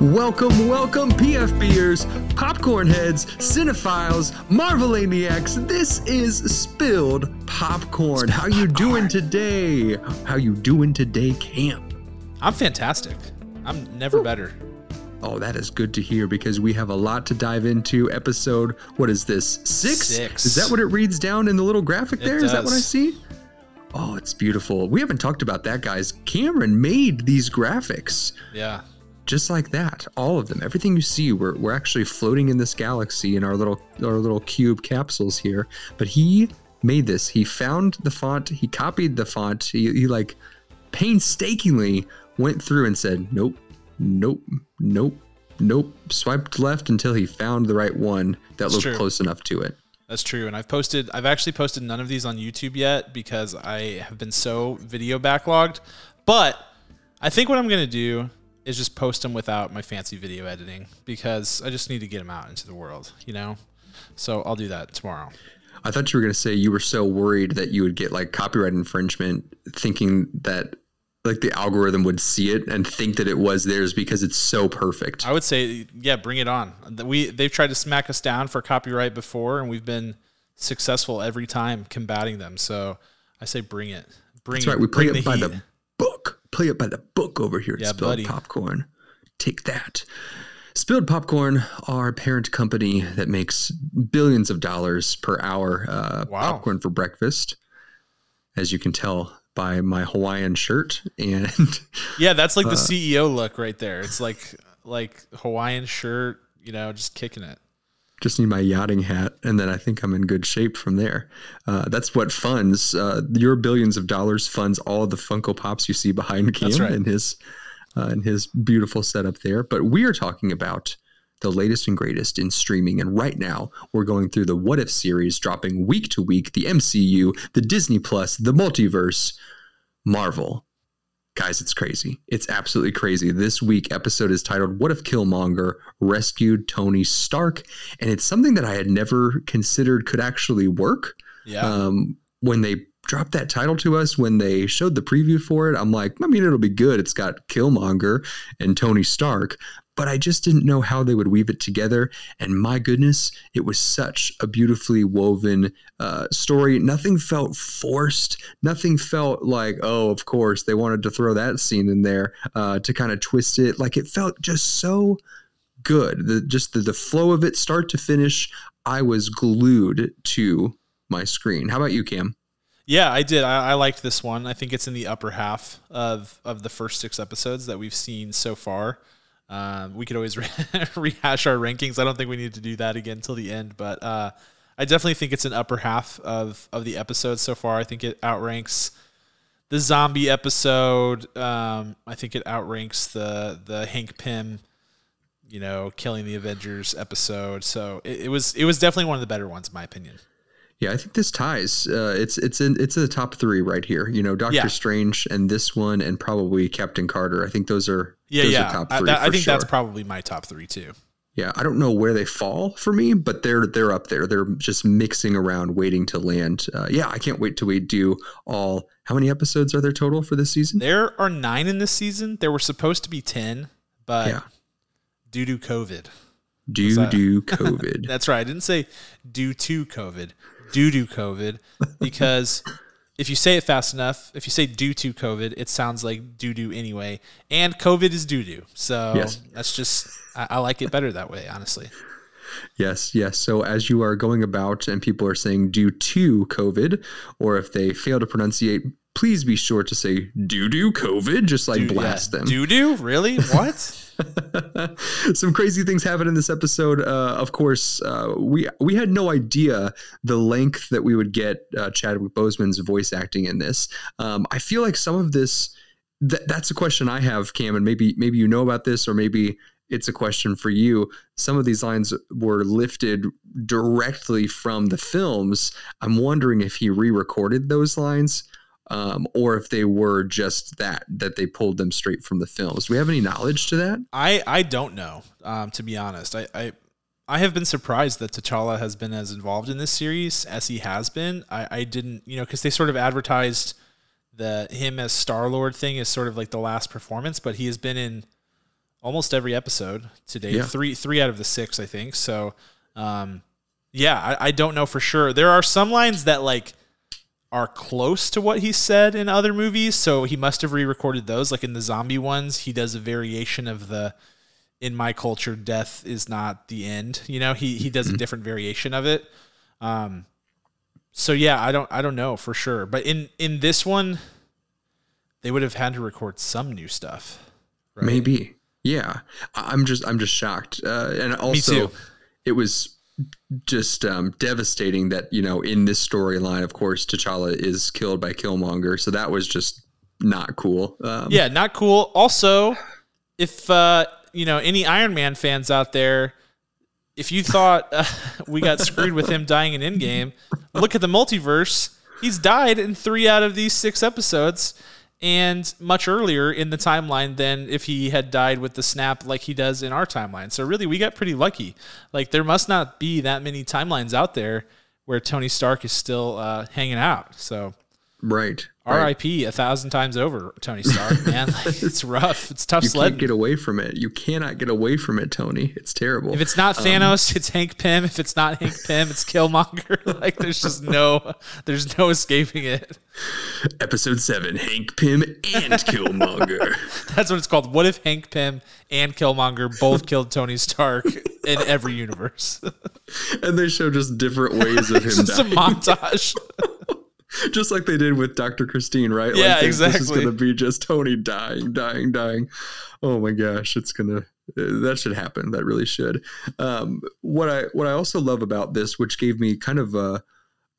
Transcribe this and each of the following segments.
Welcome, welcome, PFBers, popcorn heads, cinephiles, Marvelaniacs. This is Spilled Popcorn. How you doing today? How you doing today, Camp? I'm fantastic. I'm never better. Oh, that is good to hear because we have a lot to dive into. Episode, what is this? Six? Six. Is that what it reads down in the little graphic It there? Is that what I see? Oh, it's beautiful. We haven't talked about that, guys. Cameron made these graphics. Yeah. Just like that all of them everything you see we're, we're actually floating in this galaxy in our little our little cube capsules here but he made this he found the font he copied the font he, he like painstakingly went through and said nope nope nope nope swiped left until he found the right one that It's looked true. close enough to it That's true. And I've posted, I've actually posted none of these on YouTube yet because I have been so video backlogged. But I think what I'm going to do is just post them without my fancy video editing because I just need to get them out into the world, you know? So I'll do that tomorrow. i thought you were going to say you were so worried that you would get like copyright infringement thinking that like the algorithm would see it and think that it was theirs because it's so perfect I would say, yeah, bring it on. We They've tried to smack us down for copyright before, and we've been successful every time combating them. So I say, bring it. Bring That's it. right. We play Bring it by heat. the. Play it by the book over here at Yeah, Spilled buddy. Popcorn. Take that. Spilled Popcorn, our parent company that makes billions of dollars per hour uh, Wow. popcorn for breakfast. As you can tell by my Hawaiian shirt and Yeah, that's like the Uh, CEO look right there. It's like like Hawaiian shirt, you know, just kicking it. Just need my yachting hat, and then I think I'm in good shape from there. Uh, that's what funds uh, your billions of dollars funds all the Funko Pops you see behind Cam right. in his uh, in his beautiful setup there. But we are talking about the latest and greatest in streaming, and right now we're going through the What If series, dropping week to week. The MCU, the Disney Plus, the multiverse, Marvel. Guys, it's crazy. It's absolutely crazy. This week episode is titled What if Killmonger rescued Tony Stark? And it's something that I had never considered could actually work. Yeah. Um, when they dropped that title to us, when they showed the preview for it, I'm like, I mean, it'll be good. It's got Killmonger and Tony Stark, but I just didn't know how they would weave it together. And my goodness, it was such a beautifully woven uh, story. Nothing felt forced. Nothing felt like, oh, of course, they wanted to throw that scene in there uh, to kind of twist it. Like it felt just so good. The, just the, the flow of it, start to finish, I was glued to my screen. How about you, Cam? yeah, I did. I, I liked this one. I think it's in the upper half of of the first six episodes that we've seen so far. Um, we could always re- rehash our rankings. I don't think we need to do that again till the end, but uh, I definitely think it's an upper half of of the episodes so far. I think it outranks the zombie episode. Um, I think it outranks the the Hank Pym, you know, killing the Avengers episode. So it, it was it was definitely one of the better ones in my opinion. Yeah, I think this ties. Uh, it's it's in it's in the top three right here. You know, Doctor Yeah. Strange and this one, and probably Captain Carter. I think those are Yeah, those yeah. I, that- I think that's probably my top three too. Yeah, I don't know where they fall for me, but they're they're up there. They're just mixing around, waiting to land. Uh, yeah, I can't wait till we do all. How many episodes are there total for this season? There are nine in this season. There were supposed to be ten, but Yeah. due to COVID, Due to COVID. That's right. I didn't say due to COVID, due to COVID, because if you say it fast enough, if you say due to COVID, it sounds like doo doo anyway. And COVID is doo doo. So Yes. that's just, I, I like it better that way, honestly. Yes, yes. So as you are going about and people are saying due to COVID, or if they fail to pronunciate, please be sure to say due to COVID, just like blast them. Doo doo? Really? What? Some crazy things happen in this episode. Uh, of course, uh, we we had no idea the length that we would get uh, Chadwick Boseman's voice acting in this. Um, I feel like some of this. Th- that's a question I have, Cam, and maybe maybe you know about this, or maybe it's a question for you. Some of these lines were lifted directly from the films. I'm wondering if he re-recorded those lines. Um, or if they were just that that they pulled them straight from the films. Do we have any knowledge to that? I I don't know. Um, to be honest, I, I I have been surprised that T'Challa has been as involved in this series as he has been. I, I didn't, you know, because they sort of advertised the him as Star Lord thing as sort of like the last performance, but he has been in almost every episode today. Yeah. Three three out of the six, I think. So, um, yeah, I, I don't know for sure. There are some lines that like are close to what he said in other movies, so he must have re-recorded those. Like in the zombie ones, he does a variation of the "In my culture, death is not the end." You know, he he does a different variation of it. Um, so yeah, I don't I don't know for sure, but in in this one, they would have had to record some new stuff. right? Maybe. Yeah. I'm just I'm just shocked. Uh, and also it was just um, devastating that, you know, in this storyline, of course, T'Challa is killed by Killmonger. So that was just not cool. Um, Yeah, not cool. Also, if uh, you know any Iron Man fans out there, if you thought uh, we got screwed with him dying in Endgame, look at the multiverse. He's died in three out of these six episodes, and much earlier in the timeline than if he had died with the snap like he does in our timeline. So really, we got pretty lucky. Like there must not be that many timelines out there where Tony Stark is still uh, hanging out. So Right. right. R.I.P. a thousand times over, Tony Stark. Man, like, it's rough. It's tough You sledding. can't get away from it. You cannot get away from it, Tony. It's terrible. if it's not um, Thanos, it's Hank Pym. If it's not Hank Pym, it's Killmonger. like there's just no, there's no escaping it. Episode seven: Hank Pym and Killmonger. That's what it's called. What if Hank Pym and Killmonger both killed Tony Stark in every universe? and they show just different ways of him just a montage. just like they did with Dr. Christine, right? Yeah, like, This is going to be just Tony dying, dying, dying. Oh my gosh, it's gonna. That should happen. That really should. Um, what I what I also love about this, which gave me kind of a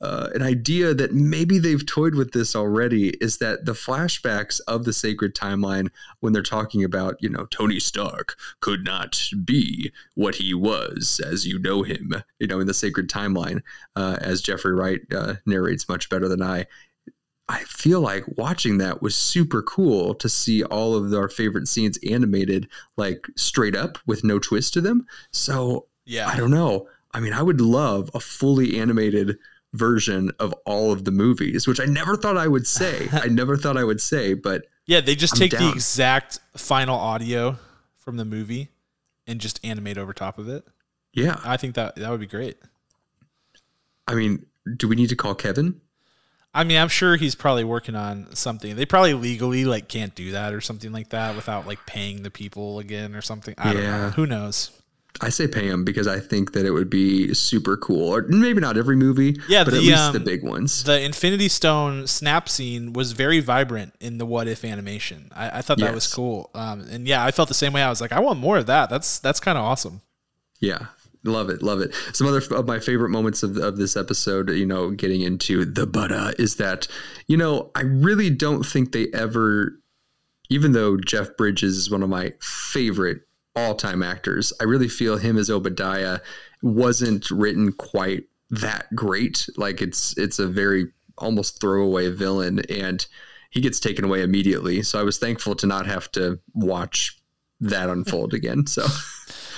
uh, an idea that maybe they've toyed with this already, is that the flashbacks of the sacred timeline, when they're talking about, you know, Tony Stark could not be what he was as you know him, you know, in the sacred timeline, uh, as Jeffrey Wright uh, narrates much better than I. I feel like watching that was super cool to see all of our favorite scenes animated like straight up with no twist to them. So yeah, I don't know. I mean, I would love a fully animated version of all of the movies, which I never thought I would say. I never thought I would say, but yeah. They just I'm take the exact final audio from the movie and just animate over top of it. yeah. I think that that would be great. I mean, do we need to call Kevin? I mean, I'm sure he's probably working on something. They probably legally like can't do that or something like that without like paying the people again or something. I don't know. Yeah. Who knows? I say pay him because I think that it would be super cool. Or maybe not every movie, Yeah, but at the, least the um, big ones. The Infinity Stone snap scene was very vibrant in the What If animation. I, I thought that was cool. Um, and yeah, I felt the same way. I was like, I want more of that. That's that's kind of awesome. Yeah. Love it, love it. Some other of my favorite moments of, of this episode, you know, getting into the butter is that, you know, I really don't think they ever, even though Jeff Bridges is one of my favorite all time actors, I really feel him as Obadiah wasn't written quite that great. Like it's it's a very almost throwaway villain, and he gets taken away immediately. So I was thankful to not have to watch that unfold again. So.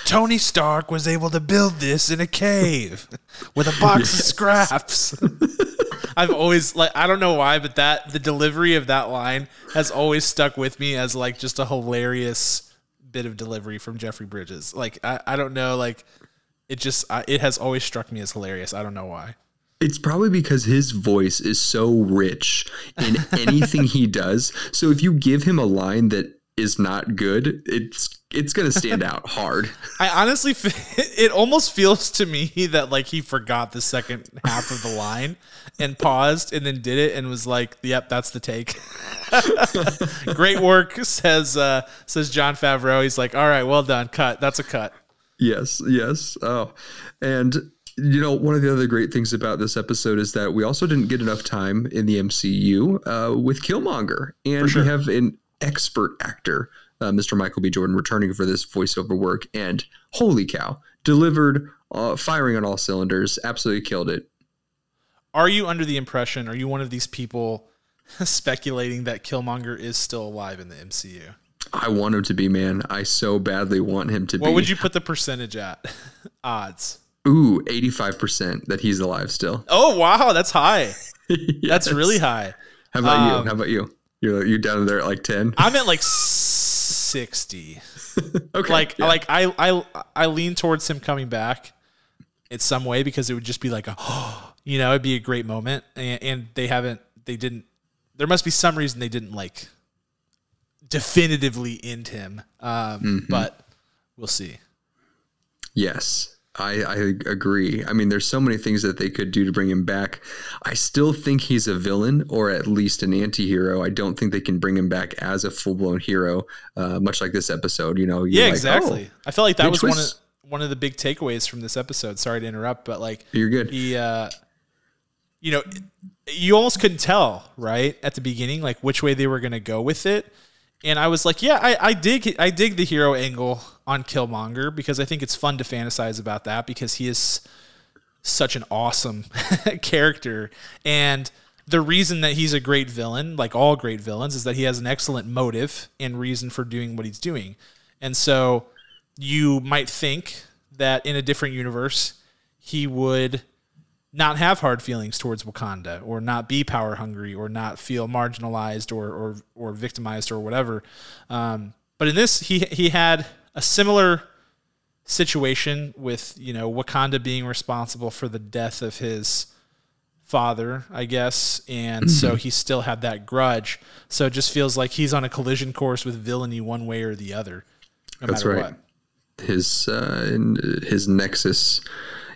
Tony Stark was able to build this in a cave with a box of scraps. I've always like I don't know why, but that the delivery of that line has always stuck with me as like just a hilarious bit of delivery from Jeffrey Bridges. Like I, I don't know, like it just I, it has always struck me as hilarious. I don't know why. It's probably because his voice is so rich in anything he does. So if you give him a line that is not good, it's it's going to stand out hard. I honestly, it almost feels to me that like he forgot the second half of the line and paused and then did it and was like, "Yep, that's the take." Great work, says uh, says Jon Favreau. He's like, "All right, well done. Cut. That's a cut." Yes, yes. Oh, and you know, one of the other great things about this episode is that we also didn't get enough time in the MCU uh, with Killmonger, and sure. we have an expert actor, uh, Mr. Michael B. Jordan, returning for this voiceover work, and holy cow, delivered, uh, firing on all cylinders, absolutely killed it. Are you under the impression? Are you one of these people speculating that Killmonger is still alive in the MCU? I want him to be, man. I so badly want him to What be. would you put the percentage at? Odds. Ooh, 85% that he's alive still. Oh wow, that's high. That's really high. How about Um, you? How about you? You're you down there at like 10? I'm at like 60. okay. Like yeah. like I I I lean towards him coming back in some way because it would just be like a you know, it'd be a great moment and, and they haven't they didn't there must be some reason they didn't like definitively end him. Um but we'll see. Yes, I, I agree. I mean, there's so many things that they could do to bring him back. I still think he's a villain or at least an anti-hero. I don't think they can bring him back as a full-blown hero, uh, much like this episode. You know, Yeah, like, exactly. "Oh, I felt like that was one of one of the big takeaways from this episode. Sorry to interrupt, but like you're good. he uh you know you almost couldn't tell right at the beginning like which way they were going to go with it and i was like yeah I, I dig i dig the hero angle on killmonger because i think it's fun to fantasize about that because he is such an awesome character. And the reason that he's a great villain like all great villains is that he has an excellent motive and reason for doing what he's doing. And so you might think that in a different universe he would not have hard feelings towards Wakanda or not be power hungry or not feel marginalized or or, or victimized or whatever. Um, but in this, he he had a similar situation with you know Wakanda being responsible for the death of his father, I guess, and so he still had that grudge. So it just feels like he's on a collision course with villainy one way or the other. No That's matter right. what. His uh, his Nexus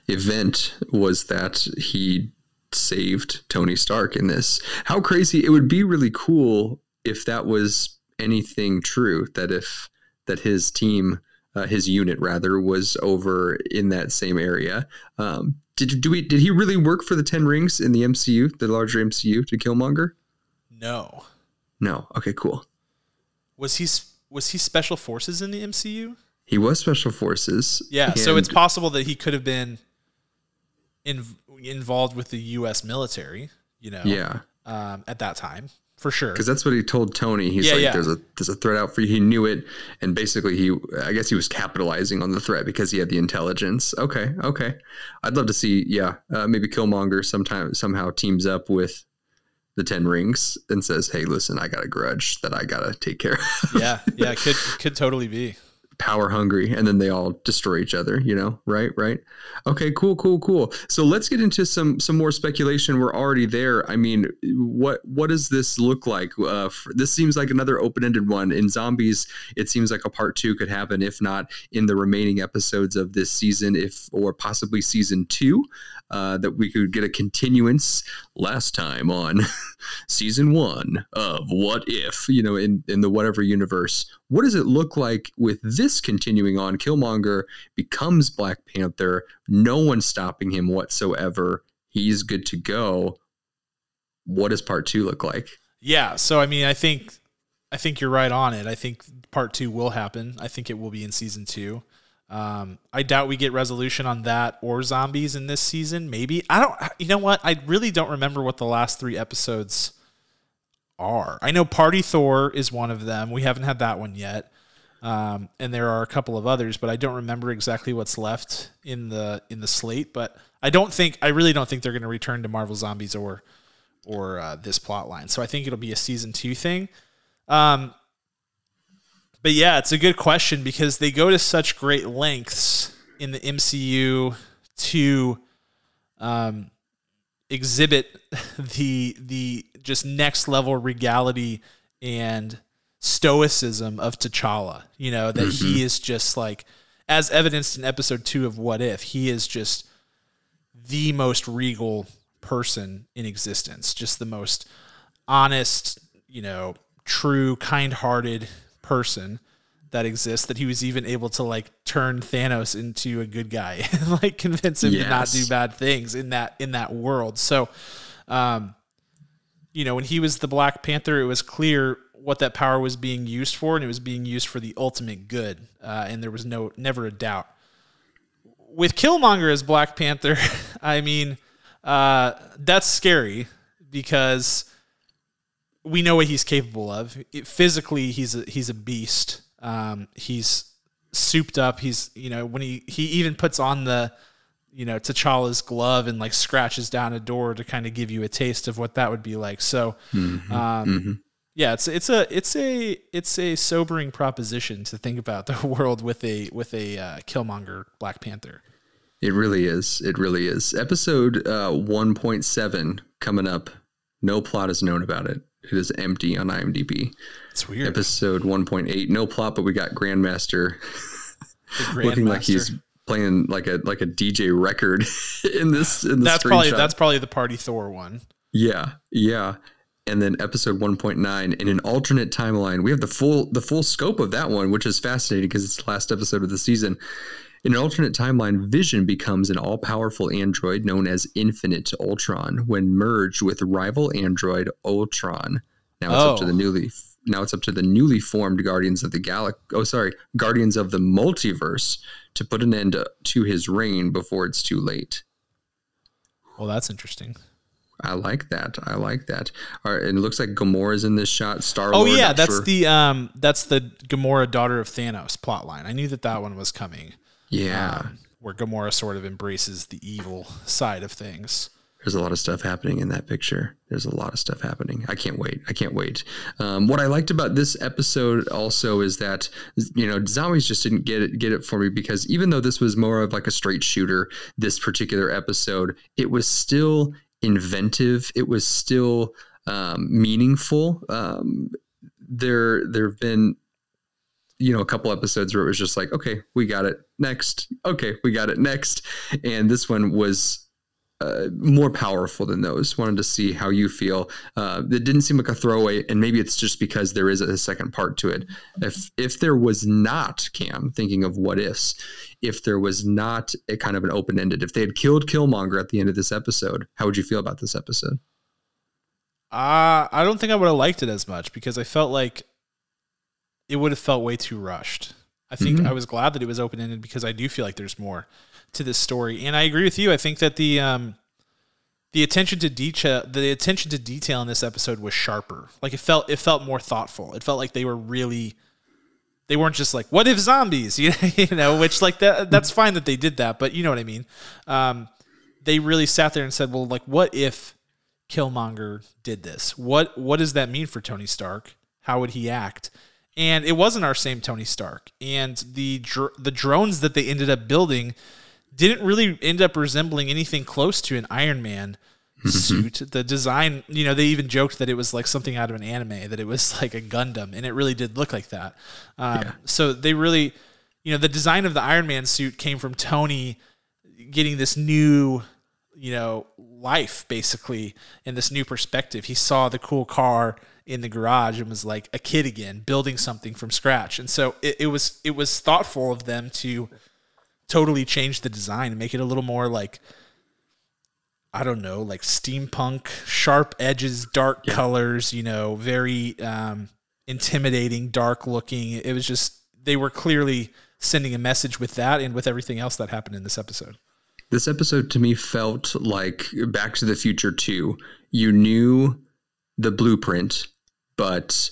event was that he saved Tony Stark in this. How crazy! It would be really cool if that was anything true. That if that his team, uh, his unit rather, was over in that same area. Um, did do we? Did he really work for the Ten Rings in the MCU, the larger MCU, to Killmonger? No. No. Okay. Cool. Was he was he special forces in the MCU? He was Special Forces. Yeah, so it's possible that he could have been in, involved with the U.S. military. You know, yeah. um, at that time for sure. because that's what he told Tony. He's Yeah, like, yeah. "There's a there's a threat out for you." He knew it, and basically, he I guess he was capitalizing on the threat because he had the intelligence. Okay, okay, I'd love to see, yeah, uh, maybe Killmonger sometime somehow teams up with the Ten Rings and says, "Hey, listen, I got a grudge that I gotta take care of." yeah, yeah, could could totally be. Power hungry and then they all destroy each other you know? Right right? Okay cool cool cool. So let's get into some some more speculation. We're already there. I mean what what does this look like? Uh f this seems like another open-ended one. In zombies it seems like a part two could happen if not in the remaining episodes of this season if or possibly season two uh, that we could get a continuance last time on season one of What If, you know, in, in the whatever universe. What does it look like with this continuing on? Killmonger becomes Black Panther, no one's stopping him whatsoever. He's good to go. What does part two look like? Yeah, so I mean, I think I think you're right on it. I think part two will happen. I think it will be in season two. Um, I doubt we get resolution on that or zombies in this season. Maybe I don't. You know what? I really don't remember what the last three episodes are. I know Party Thor is one of them. We haven't had that one yet. Um, and there are a couple of others, but I don't remember exactly what's left in the in the slate. But I don't think I really don't think they're going to return to Marvel Zombies or or uh, this plot line. So I think it'll be a season two thing. Um, but yeah, it's a good question because they go to such great lengths in the MCU to um, exhibit the the just next level regality and stoicism of T'Challa. You know that he is just like, as evidenced in episode two of What If, he is just the most regal person in existence, just the most honest, you know, true, kind-hearted person that exists that he was even able to like turn Thanos into a good guy and like convince him to not do bad things in that in that world. So um you know, when he was the Black Panther, it was clear what that power was being used for, and it was being used for the ultimate good, uh, and there was no never a doubt. With Killmonger as Black Panther, I mean, uh, that's scary because we know what he's capable of. It- physically, he's a, he's a beast. Um, he's souped up. He's you know when he he even puts on the you know T'Challa's glove and like scratches down a door to kind of give you a taste of what that would be like. So, um, Yeah, it's it's a it's a it's a sobering proposition to think about the world with a with a uh, Killmonger Black Panther. It really is. It really is. Episode uh, 1.7 coming up. No plot is known about it. It is empty on IMDb. It's weird. Episode 1.8, no plot, but we got Grandmaster looking like he's playing like a like a DJ record in this in the That's probably that's probably the Party Thor one. Yeah, yeah. And then episode 1.9 in an alternate timeline, we have the full the full scope of that one, which is fascinating because it's the last episode of the season. In an alternate timeline, Vision becomes an all powerful android known as Infinite Ultron when merged with rival android Ultron. Now it's oh. up to the oh. newly now it's up to the newly formed Guardians of the Galaxy. Oh, sorry, Guardians of the Multiverse to put an end to his reign before it's too late. Well, that's interesting. I like that. I like that. All right, and it looks like Gamora's in this shot. Star. Oh yeah, that's sure. the um, that's the Gamora, daughter of Thanos plotline. I knew that that one was coming. Yeah, um, where Gamora sort of embraces the evil side of things there's a lot of stuff happening in that picture. There's a lot of stuff happening. I can't wait. I can't wait. Um, what I liked about this episode also is that you know zombies just didn't get it get it for me because even though this was more of like a straight shooter, this particular episode, it was still inventive. It was still um, meaningful. Um, there there have been you know a couple episodes where it was just like okay we got it next okay we got it next and this one was uh, more powerful than those. Wanted to see how you feel. Uh, it didn't seem like a throwaway, and maybe it's just because there is a second part to it. If if there was not Cam thinking of what ifs, if there was not a kind of an open ended, if they had killed Killmonger at the end of this episode, how would you feel about this episode? Uh, I don't think I would have liked it as much because I felt like it would have felt way too rushed. I think mm-hmm. I was glad that it was open ended because I do feel like there's more to this story. And I agree with you. I think that the um, the attention to detail the attention to detail in this episode was sharper. Like it felt it felt more thoughtful. It felt like they were really they weren't just like what if zombies you know which like that that's fine that they did that but you know what i mean um, they really sat there and said well like what if killmonger did this what what does that mean for tony stark how would he act and it wasn't our same tony stark and the dr- the drones that they ended up building didn't really end up resembling anything close to an Iron Man mm-hmm. suit. The design, you know, they even joked that it was like something out of an anime, that it was like a Gundam, and it really did look like that. Um, yeah. So they really, you know, the design of the Iron Man suit came from Tony getting this new, you know, life basically in this new perspective. He saw the cool car in the garage and was like a kid again, building something from scratch. And so it, it was it was thoughtful of them to totally change the design and make it a little more like I don't know, like steampunk, sharp edges, dark yeah. colors, you know, very um, intimidating, dark looking. It was just they were clearly sending a message with that and with everything else that happened in this episode. This episode to me felt like Back to the Future 2. You knew the blueprint, but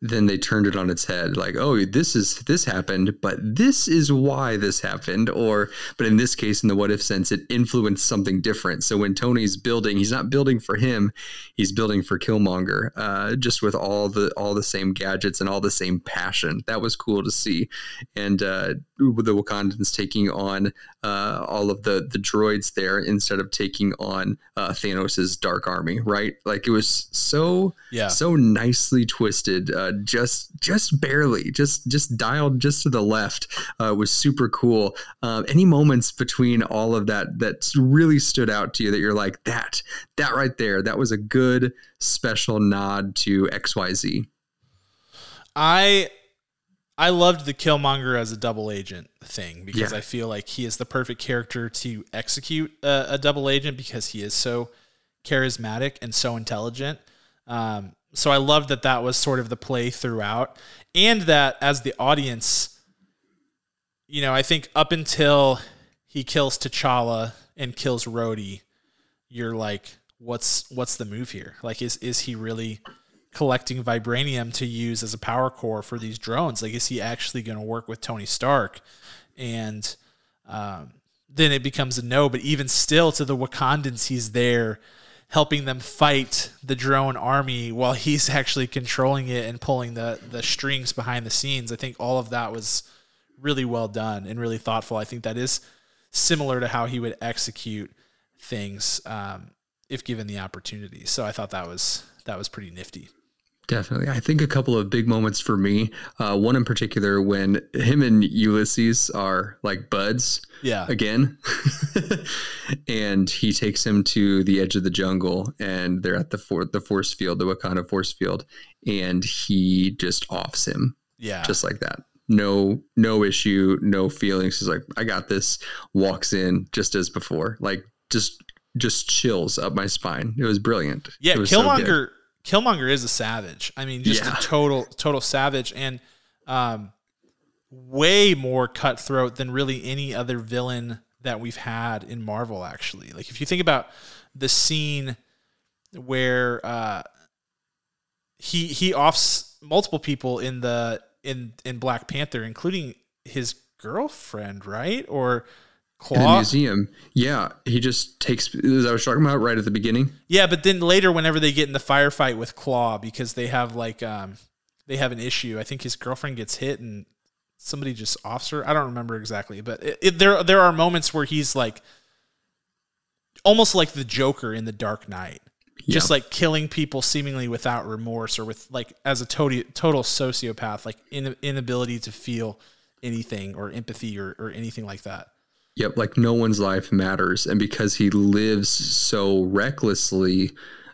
then they turned it on its head like oh this is this happened but this is why this happened or but in this case in the what if sense it influenced something different. So when tony's building he's not building for him he's building for killmonger uh, just with all the all the same gadgets and all the same passion. That was cool to see. And uh, the wakandans taking on uh, all of the the droids there instead of taking on uh, thanos's dark army right? Like it was so yeah. so nicely twisted uh, just just barely, just just dialed just to the left. Uh, was super cool. Uh, any moments between all of that that really stood out to you that you're like that that right there that was a good special nod to X Y Z. I I loved the Killmonger as a double agent thing because yeah. I feel like he is the perfect character to execute a, a double agent because he is so charismatic and so intelligent. Um, so I loved that that was sort of the play throughout, and that as the audience, you know, I think up until he kills T'Challa and kills Rhodey, you're like, what's what's the move here? Like, is is he really collecting vibranium to use as a power core for these drones? Like, is he actually going to work with Tony Stark? And um, then it becomes a no. But even still, to the Wakandans, he's there helping them fight the drone army while he's actually controlling it and pulling the the strings behind the scenes. I think all of that was really well done and really thoughtful. I think that is similar to how he would execute things um, if given the opportunity. So I thought that was that was pretty nifty. Definitely. I think a couple of big moments for me. Uh, one in particular when him and Ulysses are like buds Yeah. again. and he takes him to the edge of the jungle and they're at the for- the force field, the Wakanda force field, and he just offs him Yeah. just like that. No no issue, no feelings. He's like, I got this. Walks in just as before. Like just just chills up my spine. It was brilliant. Yeah, was so good. Killmonger. Is a savage. I mean, just Yeah. a total, total savage, and um, way more cutthroat than really any other villain that we've had in Marvel. Actually, like if you think about the scene where uh, he he offs multiple people in the in in Black Panther, including his girlfriend, right? Or in the museum. Yeah, he just takes. As I was talking about right at the beginning. Yeah, but then later, whenever they get in the firefight with Klaue, because they have like um, they have an issue. I think his girlfriend gets hit and somebody just offs her. I don't remember exactly, but it, it, there there are moments where he's like almost like the Joker in the Dark Knight, just like killing people seemingly without remorse or with like as a total total sociopath, like in, inability to feel anything or empathy or, or anything like that. Yep, like no one's life matters, and because he lives so recklessly,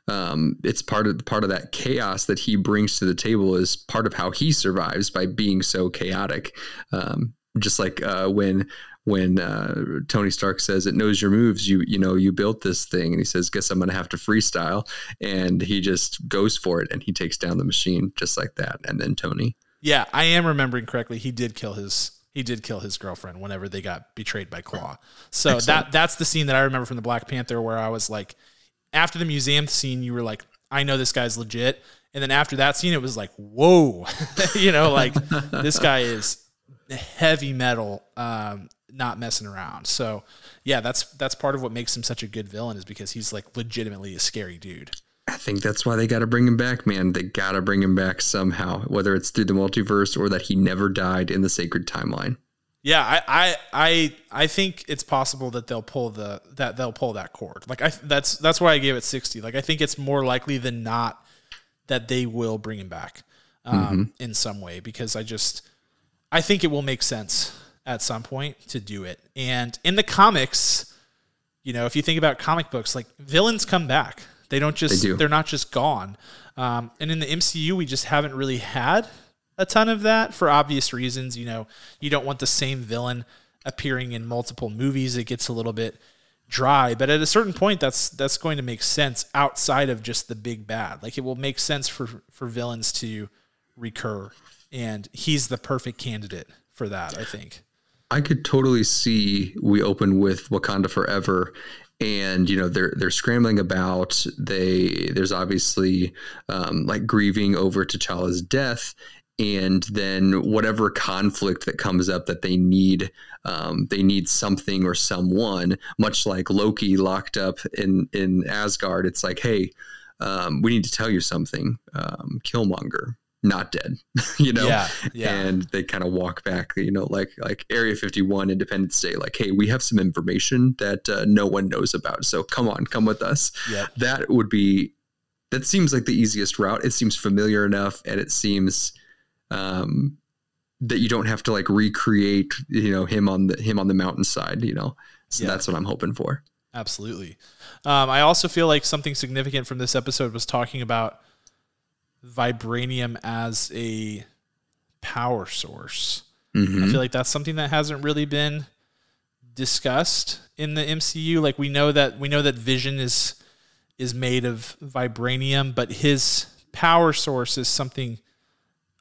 um, it's part of part of that chaos that he brings to the table is part of how he survives by being so chaotic. Um, just like uh, when when uh, Tony Stark says it knows your moves, you you know you built this thing, and he says, "Guess I'm gonna have to freestyle," and he just goes for it, and he takes down the machine just like that, and then Tony. Yeah, I am remembering correctly. He did kill his he did kill his girlfriend whenever they got betrayed by Klaue. So that that's the scene that I remember from the Black Panther where I was like, after the museum scene, you were like, I know this guy's legit, and then after that scene, it was like, whoa, you know, like this guy is heavy metal, um, not messing around. So yeah, that's that's part of what makes him such a good villain is because he's like legitimately a scary dude. I think that's why they got to bring him back, man. They got to bring him back somehow, whether it's through the multiverse or that he never died in the sacred timeline. Yeah, I, I, I, I think it's possible that they'll pull the that they'll pull that cord. Like I, that's that's why I gave it sixty. Like I think it's more likely than not that they will bring him back um, in some way because I just I think it will make sense at some point to do it. And in the comics, you know, if you think about comic books, like villains come back. They don't just They do. they're not just gone. Um, and in the MCU, we just haven't really had a ton of that for obvious reasons. You know, you don't want the same villain appearing in multiple movies. It gets a little bit dry. But at a certain point, that's that's going to make sense outside of just the big bad. Like it will make sense for for villains to recur, and he's the perfect candidate for that. I think. I could totally see we open with Wakanda Forever, and you know they're they're scrambling about. They there's obviously um, like grieving over T'Challa's death, and then whatever conflict that comes up that they need um, they need something or someone, much like Loki locked up in in Asgard. It's like, hey, um, we need to tell you something. Um, Killmonger, not dead, you know Yeah, yeah. and they kind of walk back you know like like area 51 independence day like hey we have some information that uh, no one knows about so come on come with us Yeah. that would be that seems like the easiest route it seems familiar enough and it seems um that you don't have to like recreate you know him on the him on the mountainside you know so Yeah. that's what i'm hoping for Absolutely. Um, I also feel like something significant from this episode was talking about vibranium as a power source. Mhm. I feel like that's something that hasn't really been discussed in the MCU. Like we know that we know that Vision is is made of vibranium, but his power source is something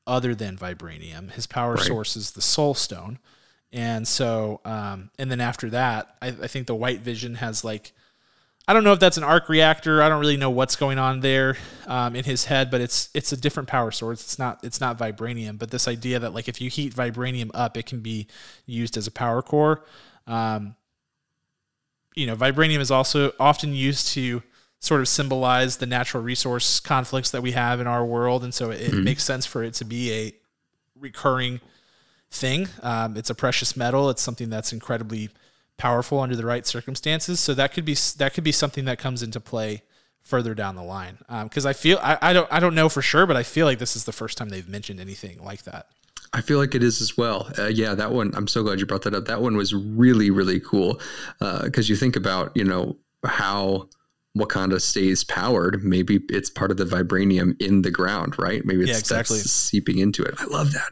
other than vibranium. His power Right. source is the Soul Stone, and so um, and then after that, I, I think the White Vision has like. I don't know if that's an arc reactor. I don't really know what's going on there um, in his head, but it's it's a different power source. It's not it's not vibranium, but this idea that like if you heat vibranium up, it can be used as a power core. Um, you know, vibranium is also often used to sort of symbolize the natural resource conflicts that we have in our world, and so it, it makes sense for it to be a recurring thing. Um, it's a precious metal. It's something that's incredibly powerful under the right circumstances. So that could be that could be something that comes into play further down the line. Because um, I feel I, I don't I don't know for sure, but I feel like this is the first time they've mentioned anything like that. I feel like it is as well. Uh, yeah, that one. I'm so glad you brought that up. That one was really really cool because uh, you think about you know how Wakanda stays powered. Maybe it's part of the vibranium in the ground, right? Maybe it's yeah, exactly. seeping into it. I love that.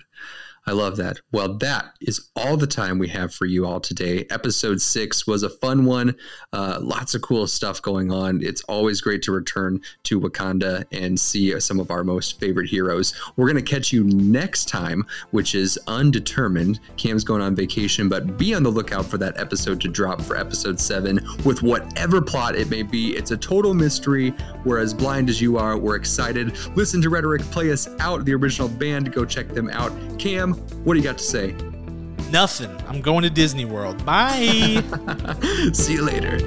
I love that. Well, that is all the time we have for you all today. Episode six was a fun one. Uh, lots of cool stuff going on. It's always great to return to Wakanda and see some of our most favorite heroes. We're going to catch you next time, which is undetermined. Cam's going on vacation, but be on the lookout for that episode to drop for episode seven with whatever plot it may be. It's a total mystery. We're as blind as you are. We're excited. Listen to Rhetoric play us out, the original band. Go check them out. Cam, what do you got to say? Nothing. I'm going to Disney World. Bye. See you later.